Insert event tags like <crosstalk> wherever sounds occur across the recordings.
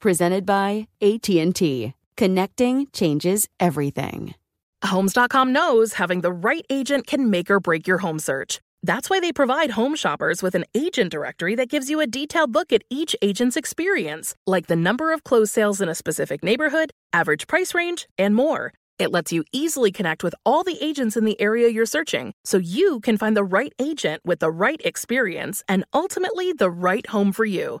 presented by AT&T. Connecting changes everything. Homes.com knows having the right agent can make or break your home search. That's why they provide home shoppers with an agent directory that gives you a detailed look at each agent's experience, like the number of closed sales in a specific neighborhood, average price range, and more. It lets you easily connect with all the agents in the area you're searching so you can find the right agent with the right experience and ultimately the right home for you.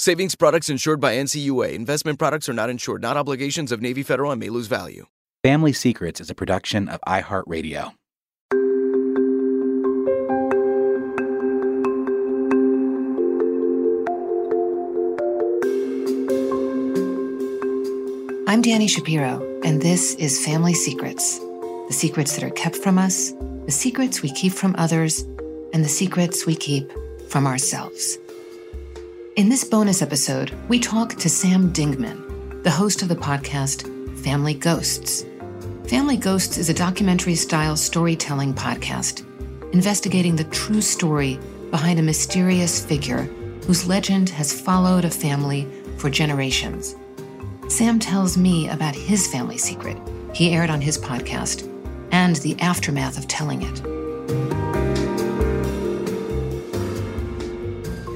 Savings products insured by NCUA. Investment products are not insured, not obligations of Navy Federal and may lose value. Family Secrets is a production of iHeartRadio. I'm Dani Shapiro, and this is Family Secrets the secrets that are kept from us, the secrets we keep from others, and the secrets we keep from ourselves. In this bonus episode, we talk to Sam Dingman, the host of the podcast Family Ghosts. Family Ghosts is a documentary style storytelling podcast investigating the true story behind a mysterious figure whose legend has followed a family for generations. Sam tells me about his family secret he aired on his podcast and the aftermath of telling it.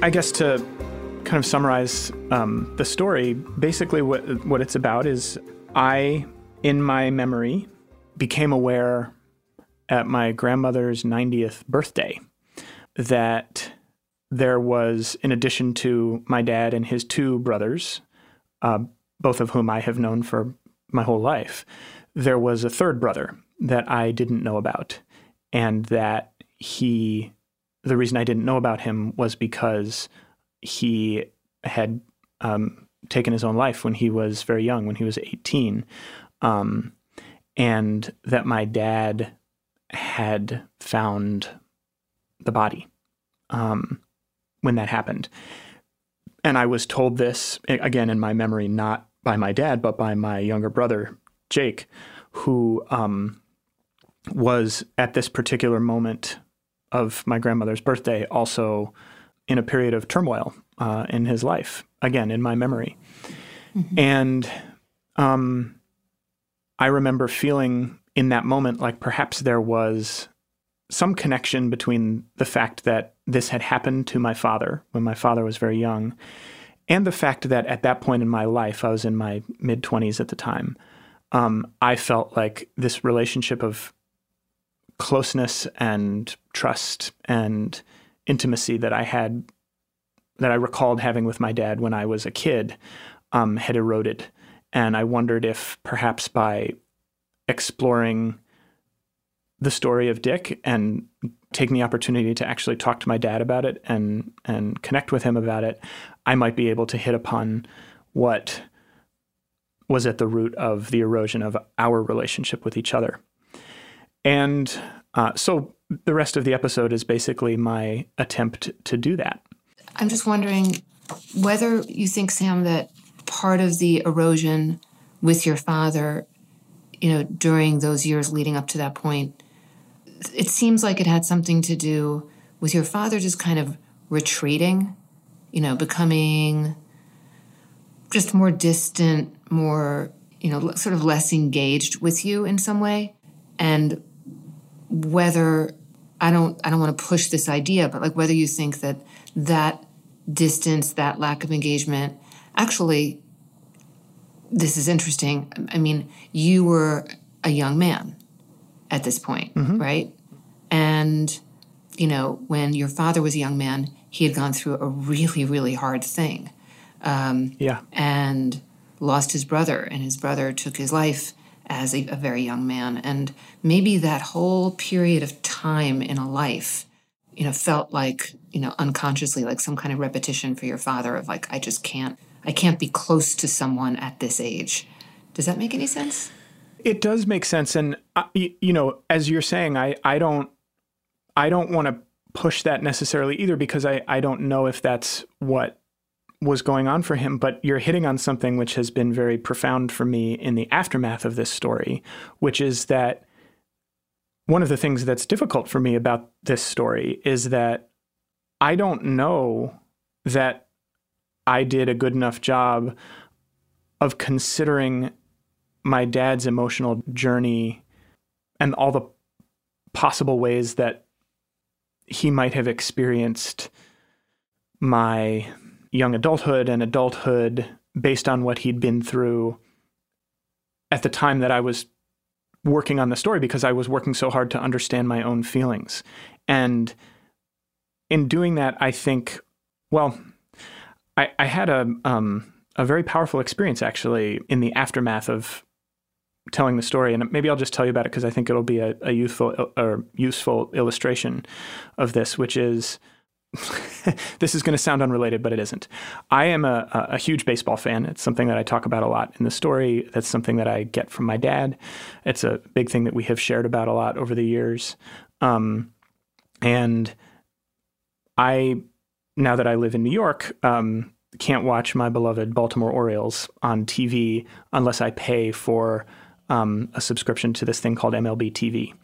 I guess to kind of summarize um, the story, basically what what it's about is I, in my memory, became aware at my grandmother's 90th birthday that there was, in addition to my dad and his two brothers, uh, both of whom I have known for my whole life, there was a third brother that I didn't know about, and that he, the reason I didn't know about him was because he had um, taken his own life when he was very young, when he was 18. Um, and that my dad had found the body um, when that happened. And I was told this, again, in my memory, not by my dad, but by my younger brother, Jake, who um, was at this particular moment of my grandmother's birthday also in a period of turmoil uh, in his life, again, in my memory. Mm-hmm. And um, I remember feeling in that moment like perhaps there was some connection between the fact that this had happened to my father when my father was very young and the fact that at that point in my life, I was in my mid 20s at the time, um, I felt like this relationship of closeness and trust and intimacy that I had that I recalled having with my dad when I was a kid um, had eroded. And I wondered if perhaps by exploring the story of Dick and taking the opportunity to actually talk to my dad about it and and connect with him about it, I might be able to hit upon what was at the root of the erosion of our relationship with each other. And uh, so the rest of the episode is basically my attempt to do that. I'm just wondering whether you think, Sam, that part of the erosion with your father, you know, during those years leading up to that point, it seems like it had something to do with your father just kind of retreating, you know, becoming just more distant, more, you know, sort of less engaged with you in some way. And whether I don't I don't want to push this idea, but like whether you think that that distance, that lack of engagement actually this is interesting. I mean, you were a young man at this point, mm-hmm. right? And, you know, when your father was a young man, he had gone through a really, really hard thing. Um, yeah. And lost his brother, and his brother took his life as a, a very young man. And maybe that whole period of time in a life, you know, felt like, you know, unconsciously like some kind of repetition for your father of like, I just can't I can't be close to someone at this age. Does that make any sense? It does make sense, and uh, you, you know, as you're saying, I I don't I don't want to push that necessarily either because I I don't know if that's what was going on for him, but you're hitting on something which has been very profound for me in the aftermath of this story, which is that one of the things that's difficult for me about this story is that I don't know that I did a good enough job of considering my dad's emotional journey and all the possible ways that he might have experienced my young adulthood and adulthood based on what he'd been through at the time that I was working on the story because I was working so hard to understand my own feelings. And in doing that, I think, well, I, I had a um, a very powerful experience actually in the aftermath of telling the story, and maybe I'll just tell you about it because I think it'll be a, a youthful or useful illustration of this, which is. <laughs> this is going to sound unrelated, but it isn't. I am a, a, huge baseball fan. It's something that I talk about a lot in the story. That's something that I get from my dad. It's a big thing that we have shared about a lot over the years. Um, and I now that I live in New York, um, can't watch my beloved Baltimore Orioles on TV unless I pay for um, a subscription to this thing called MLB TV,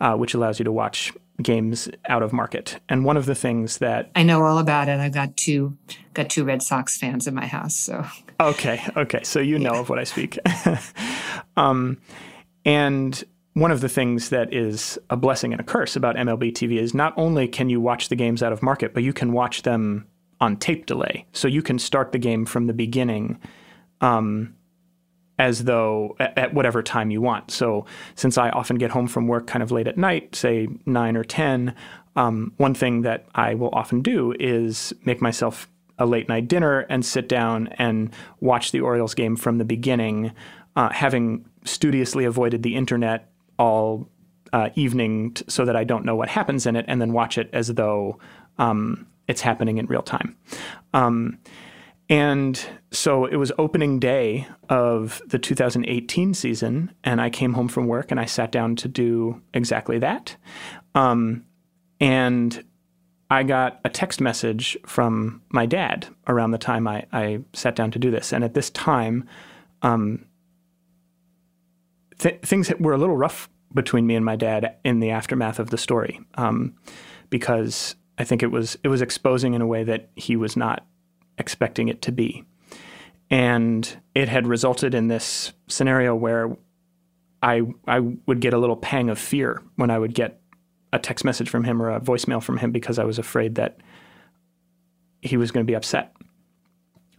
uh, which allows you to watch games out of market. And one of the things that I know all about it. I've got two got two Red Sox fans in my house, so okay, okay, so you know yeah. of what I speak. <laughs> um, and one of the things that is a blessing and a curse about MLB TV is not only can you watch the games out of market, but you can watch them on tape delay. So you can start the game from the beginning um, as though at, at, whatever time you want. So since I often get home from work kind of late at night, say nine or 10, um, one thing that I will often do is make myself a late night dinner and sit down and watch the Orioles game from the beginning, uh, having studiously avoided the internet all uh, evening t- so that I don't know what happens in it, and then watch it as though um, it's happening in real time. Um, and so it was opening day of the 2018 season, and I came home from work and I sat down to do exactly that. Um, and I got a text message from my dad around the time I, I sat down to do this. And at this time, um, th- things were a little rough between me and my dad in the aftermath of the story, um, because I think it was it was exposing in a way that he was not expecting it to be, and it had resulted in this scenario where I I would get a little pang of fear when I would get a text message from him or a voicemail from him because I was afraid that he was going to be upset.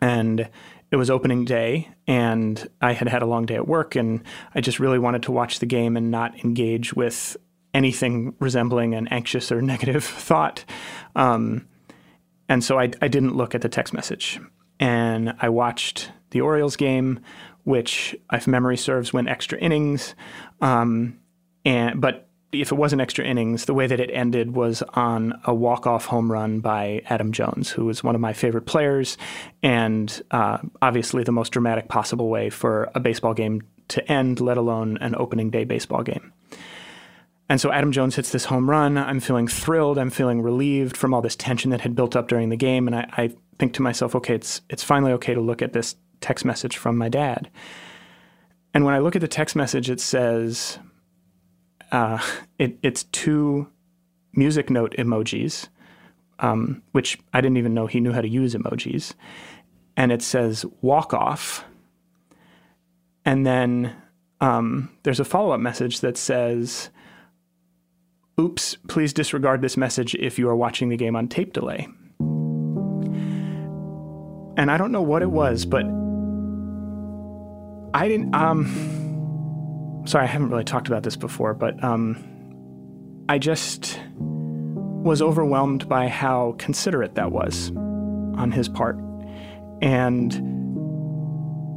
And it was opening day and I had had a long day at work and I just really wanted to watch the game and not engage with anything resembling an anxious or <laughs> negative thought. Um, and so I, I, didn't look at the text message. And I watched the Orioles game, which, if memory serves, went extra innings. Um, and but if it wasn't extra innings, the way that it ended was on a walk-off home run by Adam Jones, who was one of my favorite players, and uh, obviously the most dramatic possible way for a baseball game to end, let alone an opening day baseball game. And so Adam Jones hits this home run. I'm feeling thrilled. I'm feeling relieved from all this tension that had built up during the game. And I, I think to myself, okay, it's it's finally okay to look at this text message from my dad. And when I look at the text message, it says uh, it, it's two music note emojis, um, which I didn't even know he knew how to use emojis. And it says walk off. And then um, there's a follow up message that says, Oops, please disregard this message if you are watching the game on tape delay. And I don't know what it was, but I didn't. Um, sorry, I haven't really talked about this before, but um, I just was overwhelmed by how considerate that was on his part. And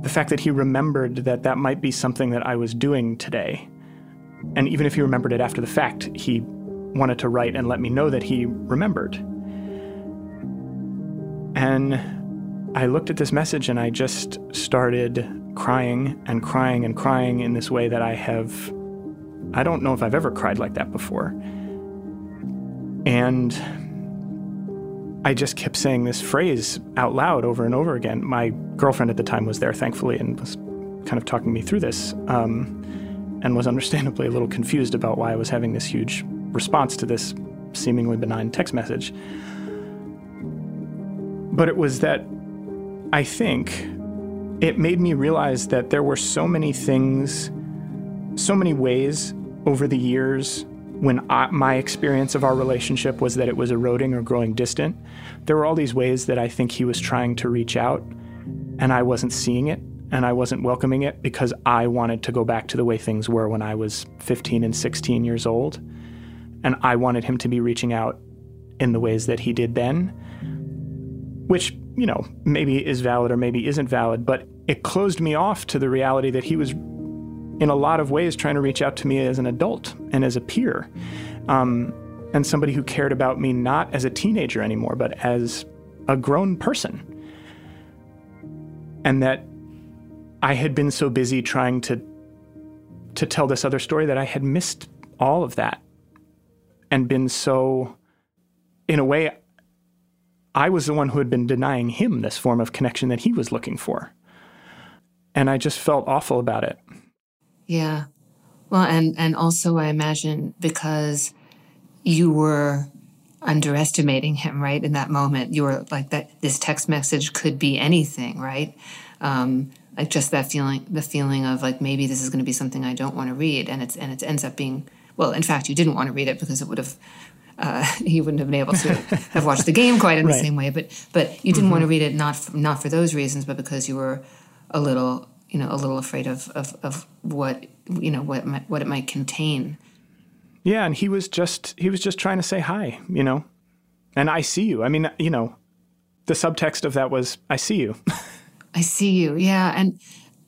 the fact that he remembered that that might be something that I was doing today. And even if he remembered it after the fact, he wanted to write and let me know that he remembered. And I looked at this message and I just started crying and crying and crying in this way that I have. I don't know if I've ever cried like that before. And I just kept saying this phrase out loud over and over again. My girlfriend at the time was there, thankfully, and was kind of talking me through this, um, and was understandably a little confused about why I was having this huge response to this seemingly benign text message. But it was that I think it made me realize that there were so many things, so many ways over the years when I, my experience of our relationship was that it was eroding or growing distant. There were all these ways that I think he was trying to reach out, and I wasn't seeing it and I wasn't welcoming it because I wanted to go back to the way things were when I was 15 and 16 years old. And I wanted him to be reaching out in the ways that he did then, which, you know, maybe is valid or maybe isn't valid, but it closed me off to the reality that he was in a lot of ways trying to reach out to me as an adult and as a peer, um, and somebody who cared about me not as a teenager anymore, but as a grown person. And that I had been so busy trying to to tell this other story that I had missed all of that and been so in a way I was the one who had been denying him this form of connection that he was looking for. And I just felt awful about it. Yeah. Well, and and also I imagine because you were underestimating him, right? In that moment, you were like that. This text message could be anything, right? Um, like just that feeling, the feeling of like maybe this is going to be something I don't want to read, and it's and it ends up being well. In fact, you didn't want to read it because it would have. Uh, <laughs> he wouldn't have been able to <laughs> have watched the game quite in right. the same way, but but you didn't mm-hmm. want to read it not for, not for those reasons, but because you were a little you know a little afraid of of, of what you know what might, what it might contain. Yeah, and he was just he was just trying to say hi, you know, and I see you. I mean, you know, the subtext of that was I see you. <laughs> I see you. Yeah, and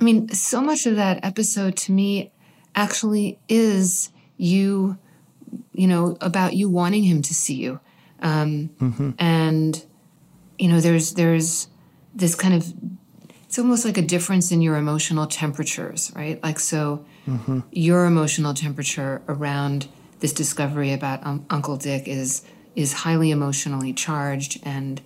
I mean, so much of that episode to me actually is you, you know, about you wanting him to see you, um, mm-hmm. and you know, there's there's this kind of it's almost like a difference in your emotional temperatures, right? Like, so mm-hmm. your emotional temperature around this discovery about um, Uncle Dick is is highly emotionally charged, and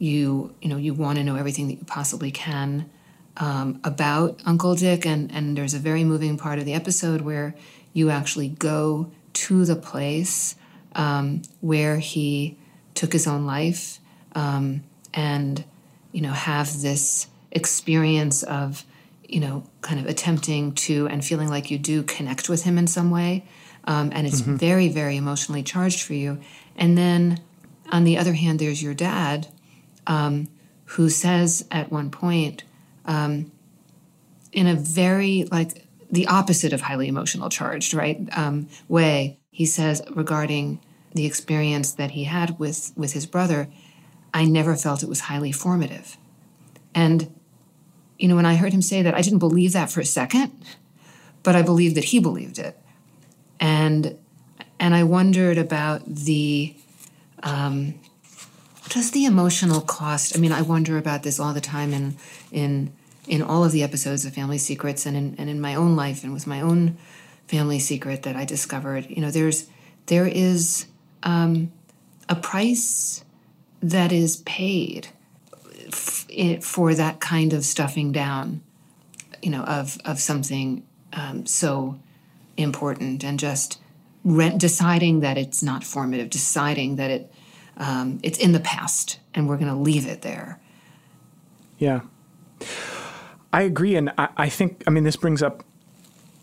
you you know you want to know everything that you possibly can um, about Uncle Dick, and and there's a very moving part of the episode where you actually go to the place um, where he took his own life, um, and you know have this experience of you know kind of attempting to and feeling like you do connect with him in some way um, and it's mm-hmm. very very emotionally charged for you and then on the other hand there's your dad um, who says at one point um, in a very like the opposite of highly emotional charged right um, way he says regarding the experience that he had with with his brother i never felt it was highly formative and you know, when I heard him say that, I didn't believe that for a second, but I believed that he believed it. And and I wondered about the um, just the emotional cost. I mean, I wonder about this all the time in in in all of the episodes of Family Secrets and in and in my own life and with my own family secret that I discovered. You know, there's there is um, a price that is paid f- for that kind of stuffing down you know, of of something um, so important, and just deciding that it's not formative, deciding that it um, it's in the past, and we're going to leave it there. Yeah, I agree, and I, I think I mean this brings up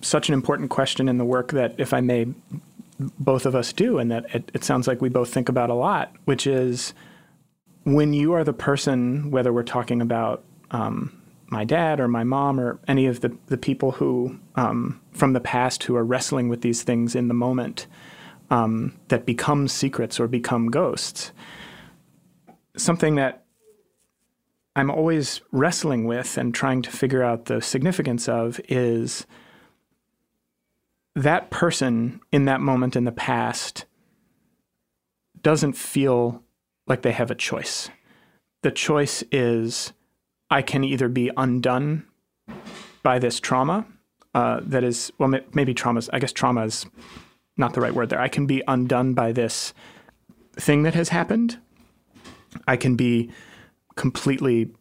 such an important question in the work that, if I may, both of us do, and that it, it sounds like we both think about a lot, which is when you are the person, whether we're talking about um, my dad or my mom or any of the, the people who um, from the past who are wrestling with these things in the moment um, that become secrets or become ghosts. Something that I'm always wrestling with and trying to figure out the significance of is that person in that moment in the past doesn't feel like they have a choice. The choice is I can either be undone by this trauma uh, that is, well, maybe traumas, I guess trauma is not the right word there. I can be undone by this thing that has happened. I can be completely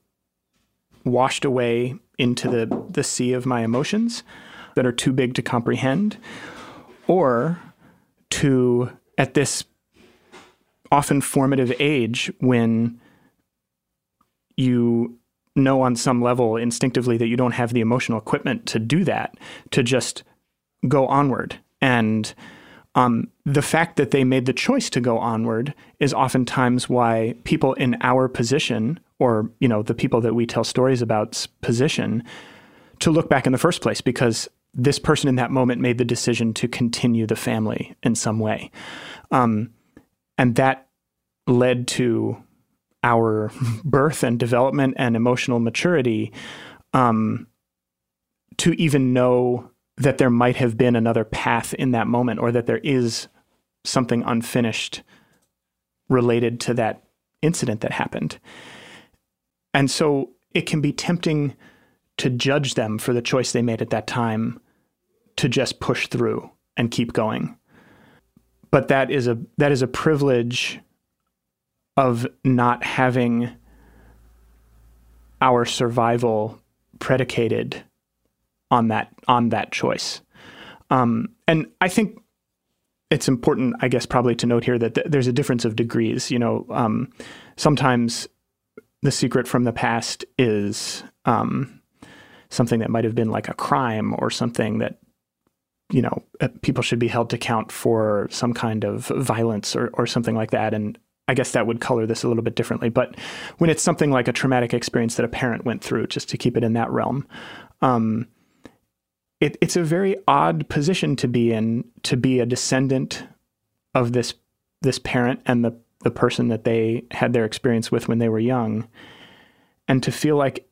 washed away into the, the sea of my emotions that are too big to comprehend, or to, at this often formative age when you know on some level instinctively that you don't have the emotional equipment to do that, to just go onward. And um, the fact that they made the choice to go onward is oftentimes why people in our position, or you know the people that we tell stories about's position, to look back in the first place because this person in that moment made the decision to continue the family in some way, um, and that led to our <laughs> birth and development and emotional maturity um, to even know that there might have been another path in that moment or that there is something unfinished related to that incident that happened. And so it can be tempting to judge them for the choice they made at that time to just push through and keep going. But that is a that is a privilege of not having our survival predicated on that on that choice. Um, and I think it's important, I guess, probably to note here that th- there's a difference of degrees. You know, um, sometimes the secret from the past is um, something that might have been like a crime or something that you know uh, people should be held to account for some kind of violence or, or something like that and I guess that would color this a little bit differently. But when it's something like a traumatic experience that a parent went through, just to keep it in that realm, um, it, it's a very odd position to be in to be a descendant of this this parent and the the person that they had their experience with when they were young, and to feel like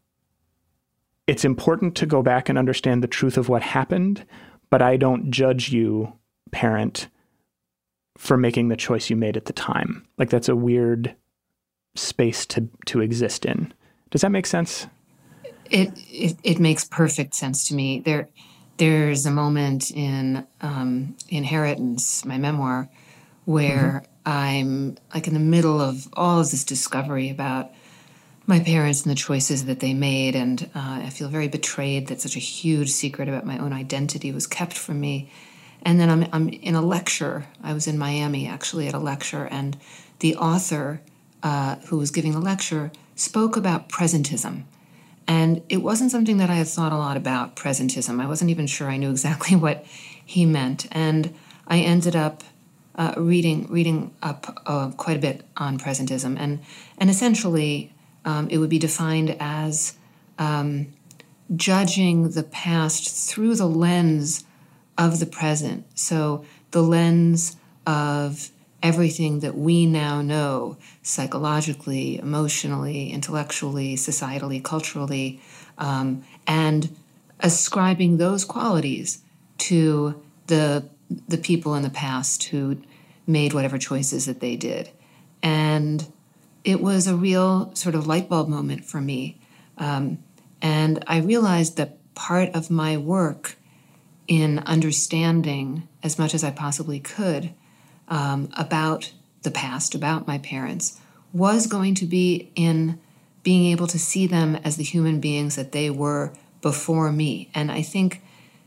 it's important to go back and understand the truth of what happened, but I don't judge you, parent, for making the choice you made at the time. Like that's a weird space to to exist in. Does that make sense? It it, it makes perfect sense to me. There there's a moment in um, Inheritance, my memoir, where mm-hmm. I'm like in the middle of all of this discovery about my parents and the choices that they made, and uh, I feel very betrayed that such a huge secret about my own identity was kept from me. And then I'm, I'm in a lecture. I was in Miami actually at a lecture, and the author uh, who was giving the lecture spoke about presentism. And it wasn't something that I had thought a lot about, presentism. I wasn't even sure I knew <laughs> exactly what he meant. And I ended up uh, reading reading up uh, quite a bit on presentism, and and essentially um, it would be defined as um, judging the past through the lens of the present. So the lens of everything that we now know psychologically, emotionally, intellectually, societally, culturally, um, and ascribing those qualities to the the people in the past who made whatever choices that they did. And it was a real sort of light bulb moment for me. Um, and I realized that part of my work in understanding as much as I possibly could um, about the past, about my parents, was going to be in being able to see them as the human beings that they were before me. And I think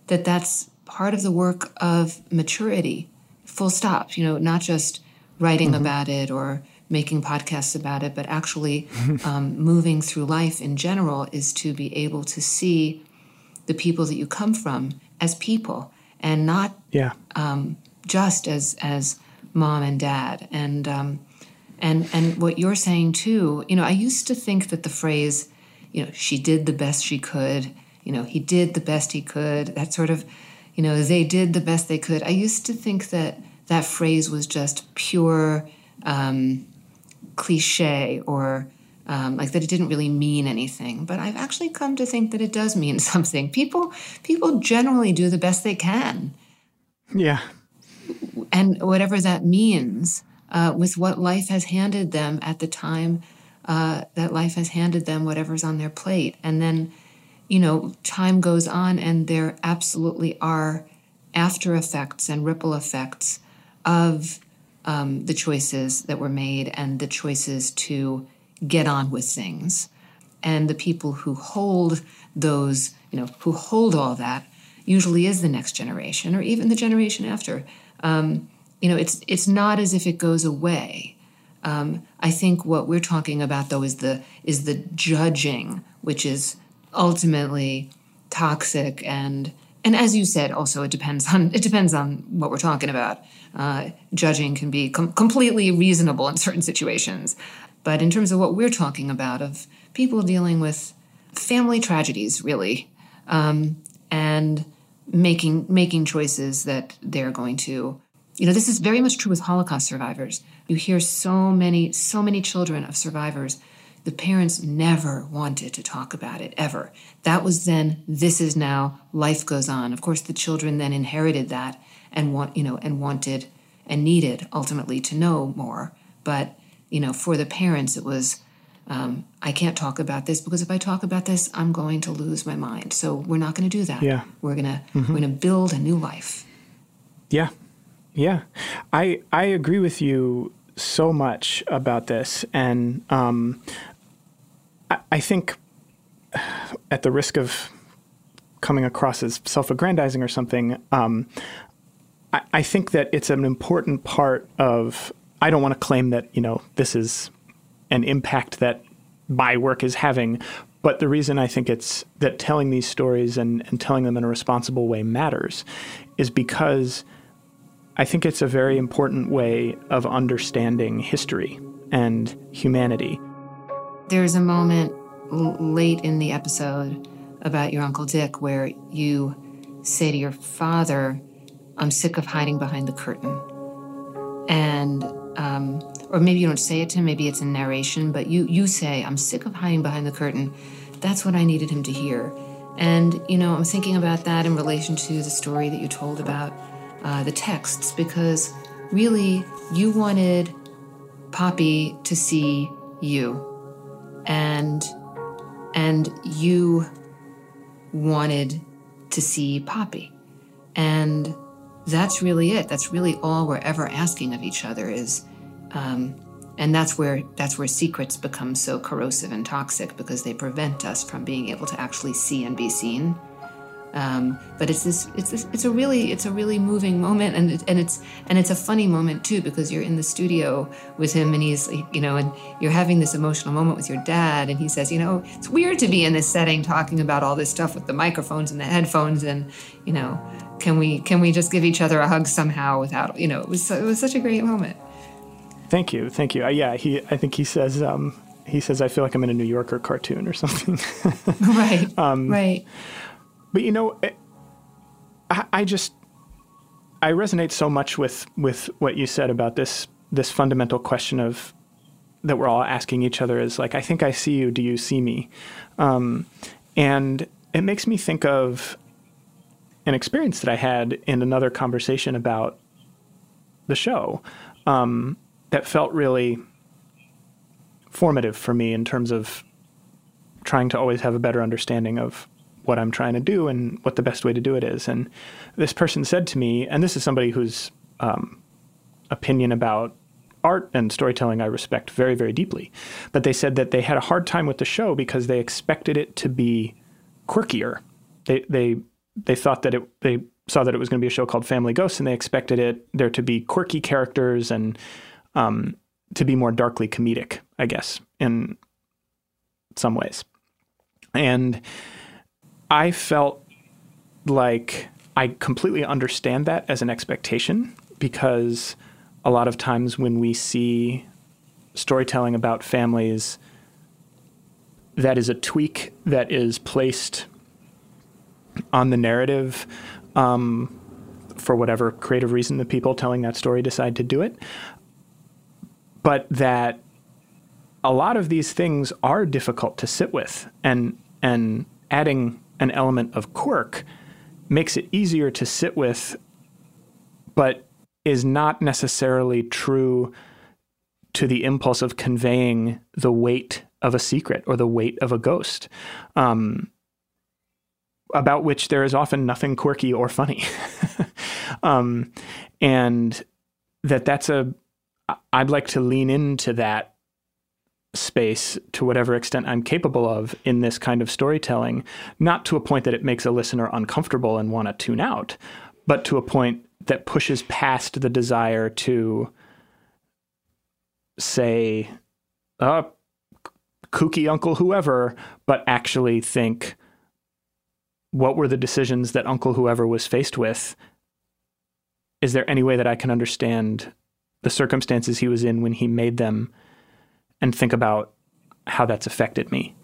that that's part of the work of maturity, full stop. You know, not just writing mm-hmm. about it or making podcasts about it, but actually um, <laughs> moving through life in general is to be able to see the people that you come from as people and not yeah. um, just as as mom and dad. And um, and and what you're saying too, you know, I used to think that the phrase, you know, she did the best she could, you know, he did the best he could, that sort of, you know, they did the best they could. I used to think that that phrase was just pure um, cliche or um, like that it didn't really mean anything. But I've actually come to think that it does mean <laughs> something. People people generally do the best they can. Yeah. And whatever that means, uh, with what life has handed them at the time uh, that life has handed them, whatever's on their plate, and then, you know, time goes on, and there absolutely are after effects and ripple effects of um, the choices that were made and the choices to get on with things. And the people who hold those, you know, who hold all that usually is the next generation or even the generation after. Um, you know, it's it's not as if it goes away. Um, I think what we're talking about though is the is the judging, which is ultimately toxic and and as you said, also it depends on it depends on what we're talking about. Uh, judging can be com- completely reasonable in certain situations, but in terms of what we're talking about, of people dealing with family tragedies, really, um, and making making choices that they're going to, you know, this is very much true with Holocaust survivors. You hear so many so many children of survivors the parents never wanted to talk about it ever. That was then, this is now, life goes on. Of course, the children then inherited that and want, you know, and wanted and needed ultimately to know more. But, you know, for the parents, it was, um, I can't talk about this because if I talk about this, I'm going to lose my mind. So we're not going to do that. Yeah. We're gonna mm-hmm. we're gonna build a new life. Yeah, yeah. I I agree with you so much about this, and um, I, think, at the risk of coming across as self-aggrandizing or something, um, I, I think that it's an important part of. I don't want to claim that you know this is an impact that my work is having, but the reason I think it's that telling these stories and, and telling them in a responsible way matters is because I think it's a very important way of understanding history and humanity. There's a moment late in the episode about your Uncle Dick where you say to your father, I'm sick of hiding behind the curtain. And, um, or maybe you don't say it to him, maybe it's a narration, but you, you say, I'm sick of hiding behind the curtain. That's what I needed him to hear. And, you know, I'm thinking about that in relation to the story that you told about uh, the texts, because really you wanted Poppy to see you and and you wanted to see Poppy. And that's really it. That's really all we're ever asking of each other is um, and that's where that's where secrets become so corrosive and toxic because they prevent us from being able to actually see and be seen um, but it's this, it's this, it's a really, it's a really moving moment, and it, and it's and it's a funny moment too because you're in the studio with him, and he's, you know, and you're having this emotional moment with your dad, and he says, you know, it's weird to be in this setting talking about all this stuff with the microphones and the headphones, and you know, can we can we just give each other a hug somehow without, you know, it was it was such a great moment. Thank you, thank you. Uh, yeah, he, I think he says. Um, he says, "I feel like I'm in a New Yorker cartoon or <laughs> something." right. Um, right. But you know, I, I just I resonate so much with with what you said about this this fundamental question of that we're all asking each other is like, I think I see you. Do you see me? Um, and it makes me think of an experience that I had in another conversation about the show um, that felt really formative for me in terms of trying to always have a better understanding of what I'm trying to do and what the best way to do it is. And this person said to me, and this is somebody whose um, opinion about art and storytelling I respect very, very deeply, but they said that they had a hard time with the show because they expected it to be quirkier They they they thought that it they saw that it was going to be a show called Family Ghosts, and they expected it there to be quirky characters and um, to be more darkly comedic, I guess, in some ways. And I felt like I completely understand that as an expectation because a lot of times when we see storytelling about families, that is a tweak that is placed on the narrative um, for whatever creative reason the people telling that story decide to do it. But that a lot of these things are difficult to sit with, and and adding an element of quirk makes it easier to sit with, but is not necessarily true to the impulse of conveying the weight of a secret or the weight of a ghost, um, about which there is often nothing quirky or funny. <laughs> um, and that that's a, I'd like to lean into that space to whatever extent I'm capable of in this kind of storytelling, not to a point that it makes a listener uncomfortable and want to tune out, but to a point that pushes past the desire to say, uh, kooky uncle whoever, but actually think, what were the decisions that uncle whoever was faced with? Is there any way that I can understand the circumstances he was in when he made them and think about how that's affected me?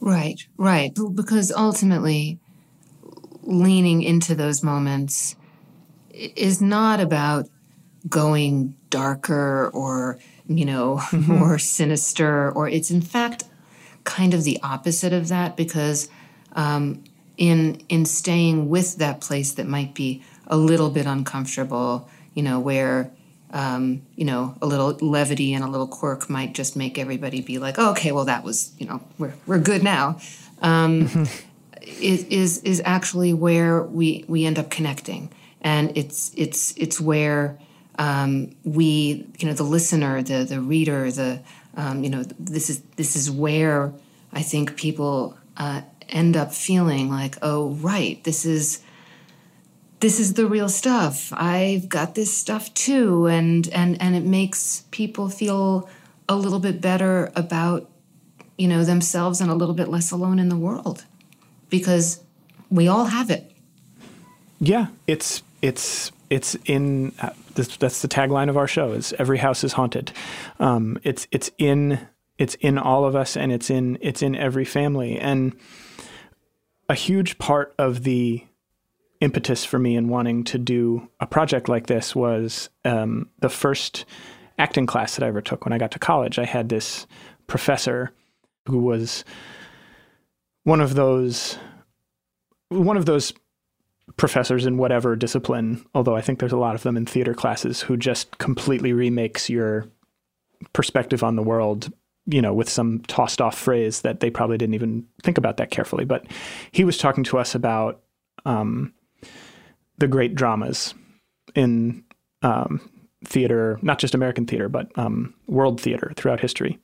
Right, right. Because ultimately, leaning into those moments is not about going darker or you know <laughs> mm-hmm. more sinister or it's in fact kind of the opposite of that because um, in in staying with that place that might be a little bit uncomfortable you know where um, you know a little levity and a little quirk might just make everybody be like oh, okay well that was you know we're, we're good now um, mm-hmm. is, is is actually where we we end up connecting and it's it's it's where um, we you know the listener the the reader the um, you know this is this is where I think people uh, end up feeling like oh right this is this is the real stuff. I've got this stuff too. And and and it makes people feel a little bit better about you know themselves and a little bit less alone in the world because we all have it. Yeah it's it's it's in uh, this, that's the tagline of our show is every house is haunted. Um, it's it's in it's in all of us and it's in it's in every family. And a huge part of the impetus for me in wanting to do a project like this was um, the first acting class that I ever took when I got to college. I had this professor who was one of those one of those professors in whatever discipline, although I think there's a lot of them in theater classes who just completely remakes your perspective on the world, you know, with some tossed off phrase that they probably didn't even think about that carefully. But he was talking to us about um, the great dramas in um, theater, not just American theater, but um, world theater throughout history.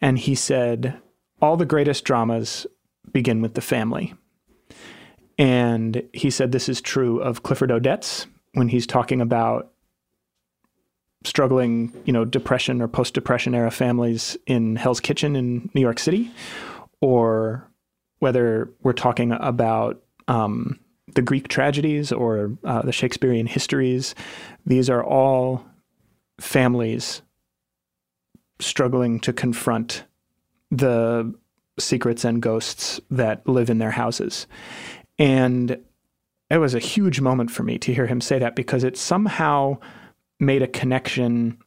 And he said, all the greatest dramas begin with the family. And he said this is true of Clifford Odets when he's talking about struggling, you know, depression or post depression era families in Hell's Kitchen in New York City, or whether we're talking about um, the Greek tragedies or uh, the Shakespearean histories. These are all families struggling to confront the secrets and ghosts that live in their houses. And it was a huge moment for me to hear him say that because it somehow made a connection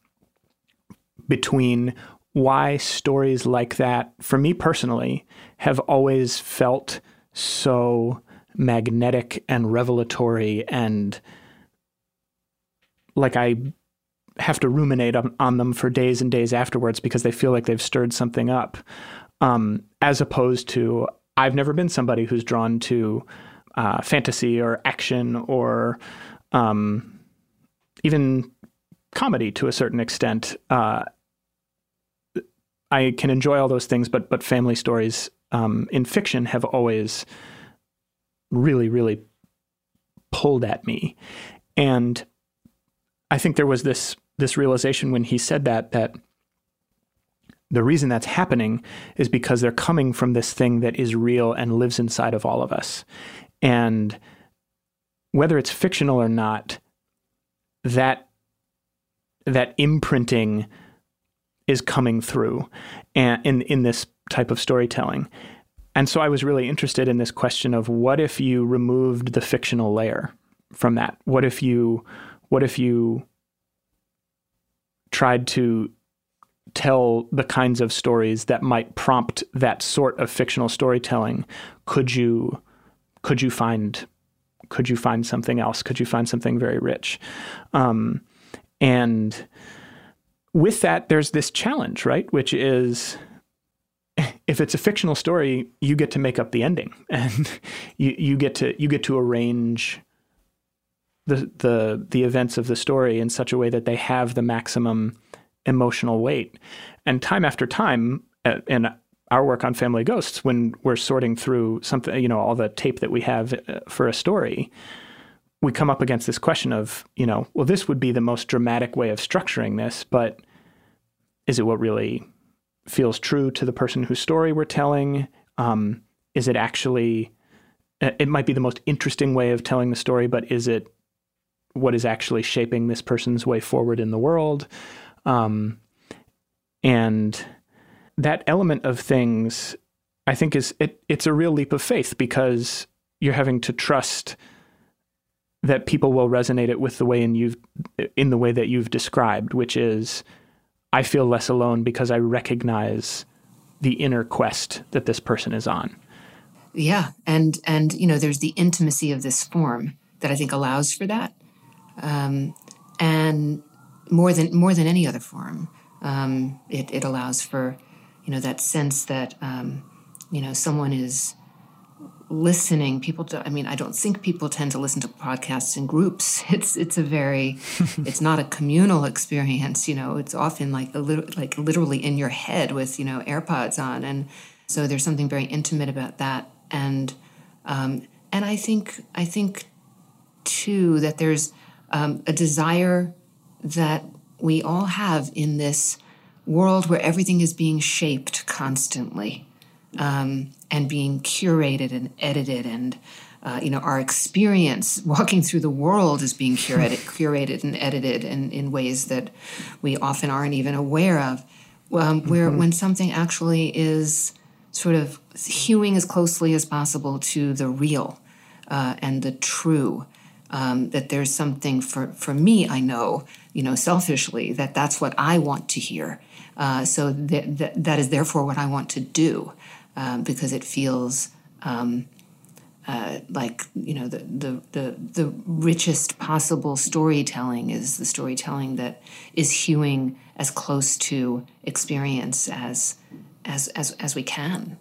between why stories like that, for me personally, have always felt so magnetic and revelatory and like I have to ruminate on, on, them for days and days afterwards because they feel like they've stirred something up. Um, as opposed to, I've never been somebody who's drawn to uh, fantasy or action or um, even comedy to a certain extent. Uh, I can enjoy all those things, but but family stories um, in fiction have always really, really pulled at me. And I think there was this this realization when he said that that the reason that's happening is because they're coming from this thing that is real and lives inside of all of us. And whether it's fictional or not, that that imprinting is coming through and in in this type of storytelling. And so I was really interested in this question of what if you removed the fictional layer from that? What if you what if you tried to tell the kinds of stories that might prompt that sort of fictional storytelling? Could you could you find could you find something else? Could you find something very rich? Um, and with that, there's this challenge, right? Which is if it's a fictional story, you get to make up the ending, <laughs> and you you get to you get to arrange the the the events of the story in such a way that they have the maximum emotional weight. And time after time, uh, in our work on Family Ghosts, when we're sorting through something, you know, all the tape that we have uh, for a story, we come up against this question of, you know, well, this would be the most dramatic way of structuring this, but is it what really feels true to the person whose story we're telling? Um, is it actually, uh, it might be the most interesting way of telling the story, but is it what is actually shaping this person's way forward in the world? Um, and that element of things, I think, is it, it's a real leap of faith because you're having to trust that people will resonate it with the way in you've in the way that you've described, which is I feel less alone because I recognize the inner quest that this person is on. Yeah, and and you know, there's the intimacy of this form that I think allows for that, um, and more than more than any other form, um, it, it allows for you know that sense that um, you know someone is listening people do, i mean i don't think people tend to listen to podcasts in groups. <laughs> It's it's a very <laughs> it's not a communal experience you know it's often like a little like literally in your head with you know airpods on. And so there's something very intimate about that. And um, and i think i think too that there's um, a desire that we all have in this world where everything is being shaped constantly um, and being curated and edited and uh, you know our experience walking through the world is being curated, <laughs> curated and edited in, in ways that we often aren't even aware of. Um, where mm-hmm. when something actually is sort of hewing as closely as possible to the real uh, and the true um, that there's something for, for me i know you know selfishly that that's what i want to hear. Uh, so th- th- that is therefore what i want to do um, because it feels um, uh, like you know the, the the the richest possible storytelling is the storytelling that is hewing as close to experience as as as as we can.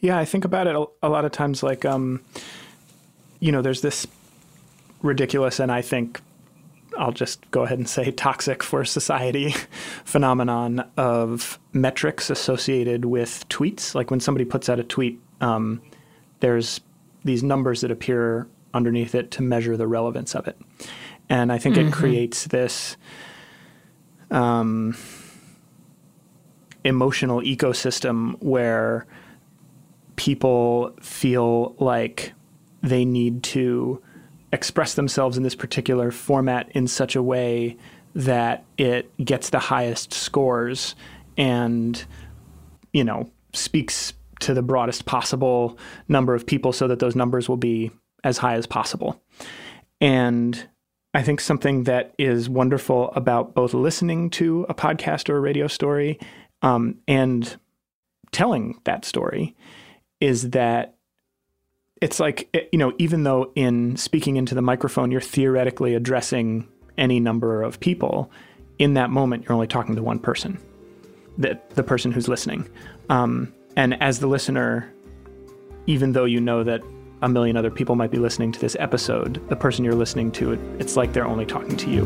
Yeah, I think about it a, lot of times like um, you know, there's this ridiculous and I think I'll just go ahead and say toxic for society <laughs> phenomenon of metrics associated with tweets. Like when somebody puts out a tweet, um, there's these numbers that appear underneath it to measure the relevance of it. And I think mm-hmm. it creates this um, emotional ecosystem where people feel like they need to express themselves in this particular format in such a way that it gets the highest scores and you know speaks to the broadest possible number of people so that those numbers will be as high as possible. And i think something that is wonderful about both listening to a podcast or a radio story um, and telling that story is that it's like eh, you know even though in speaking into the microphone you're theoretically addressing any number of people in that moment you're only talking to one person the, the person who's listening. Um, and as the listener even though you know that a million other people might be listening to this episode the person you're listening to it, it's like they're only talking to you.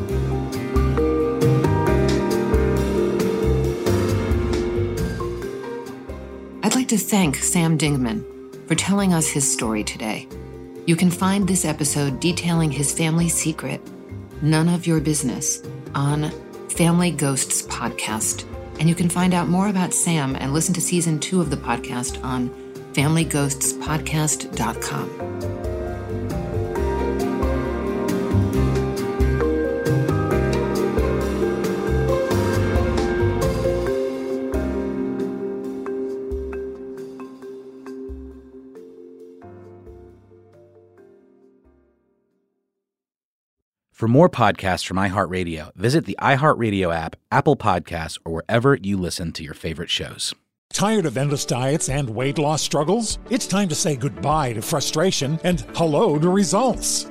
I'd like to thank sam dingman for telling us his story today. You can find this episode detailing his family secret, None of Your Business, on Family Ghosts Podcast. And you can find out more about Sam and listen to season two of the podcast on FamilyGhostsPodcast.com. For more podcasts from iHeartRadio, visit the iHeartRadio app, Apple Podcasts, or wherever you listen to your favorite shows. Tired of endless diets and weight loss struggles? It's time to say goodbye to frustration and hello to results.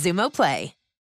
Xumo Play.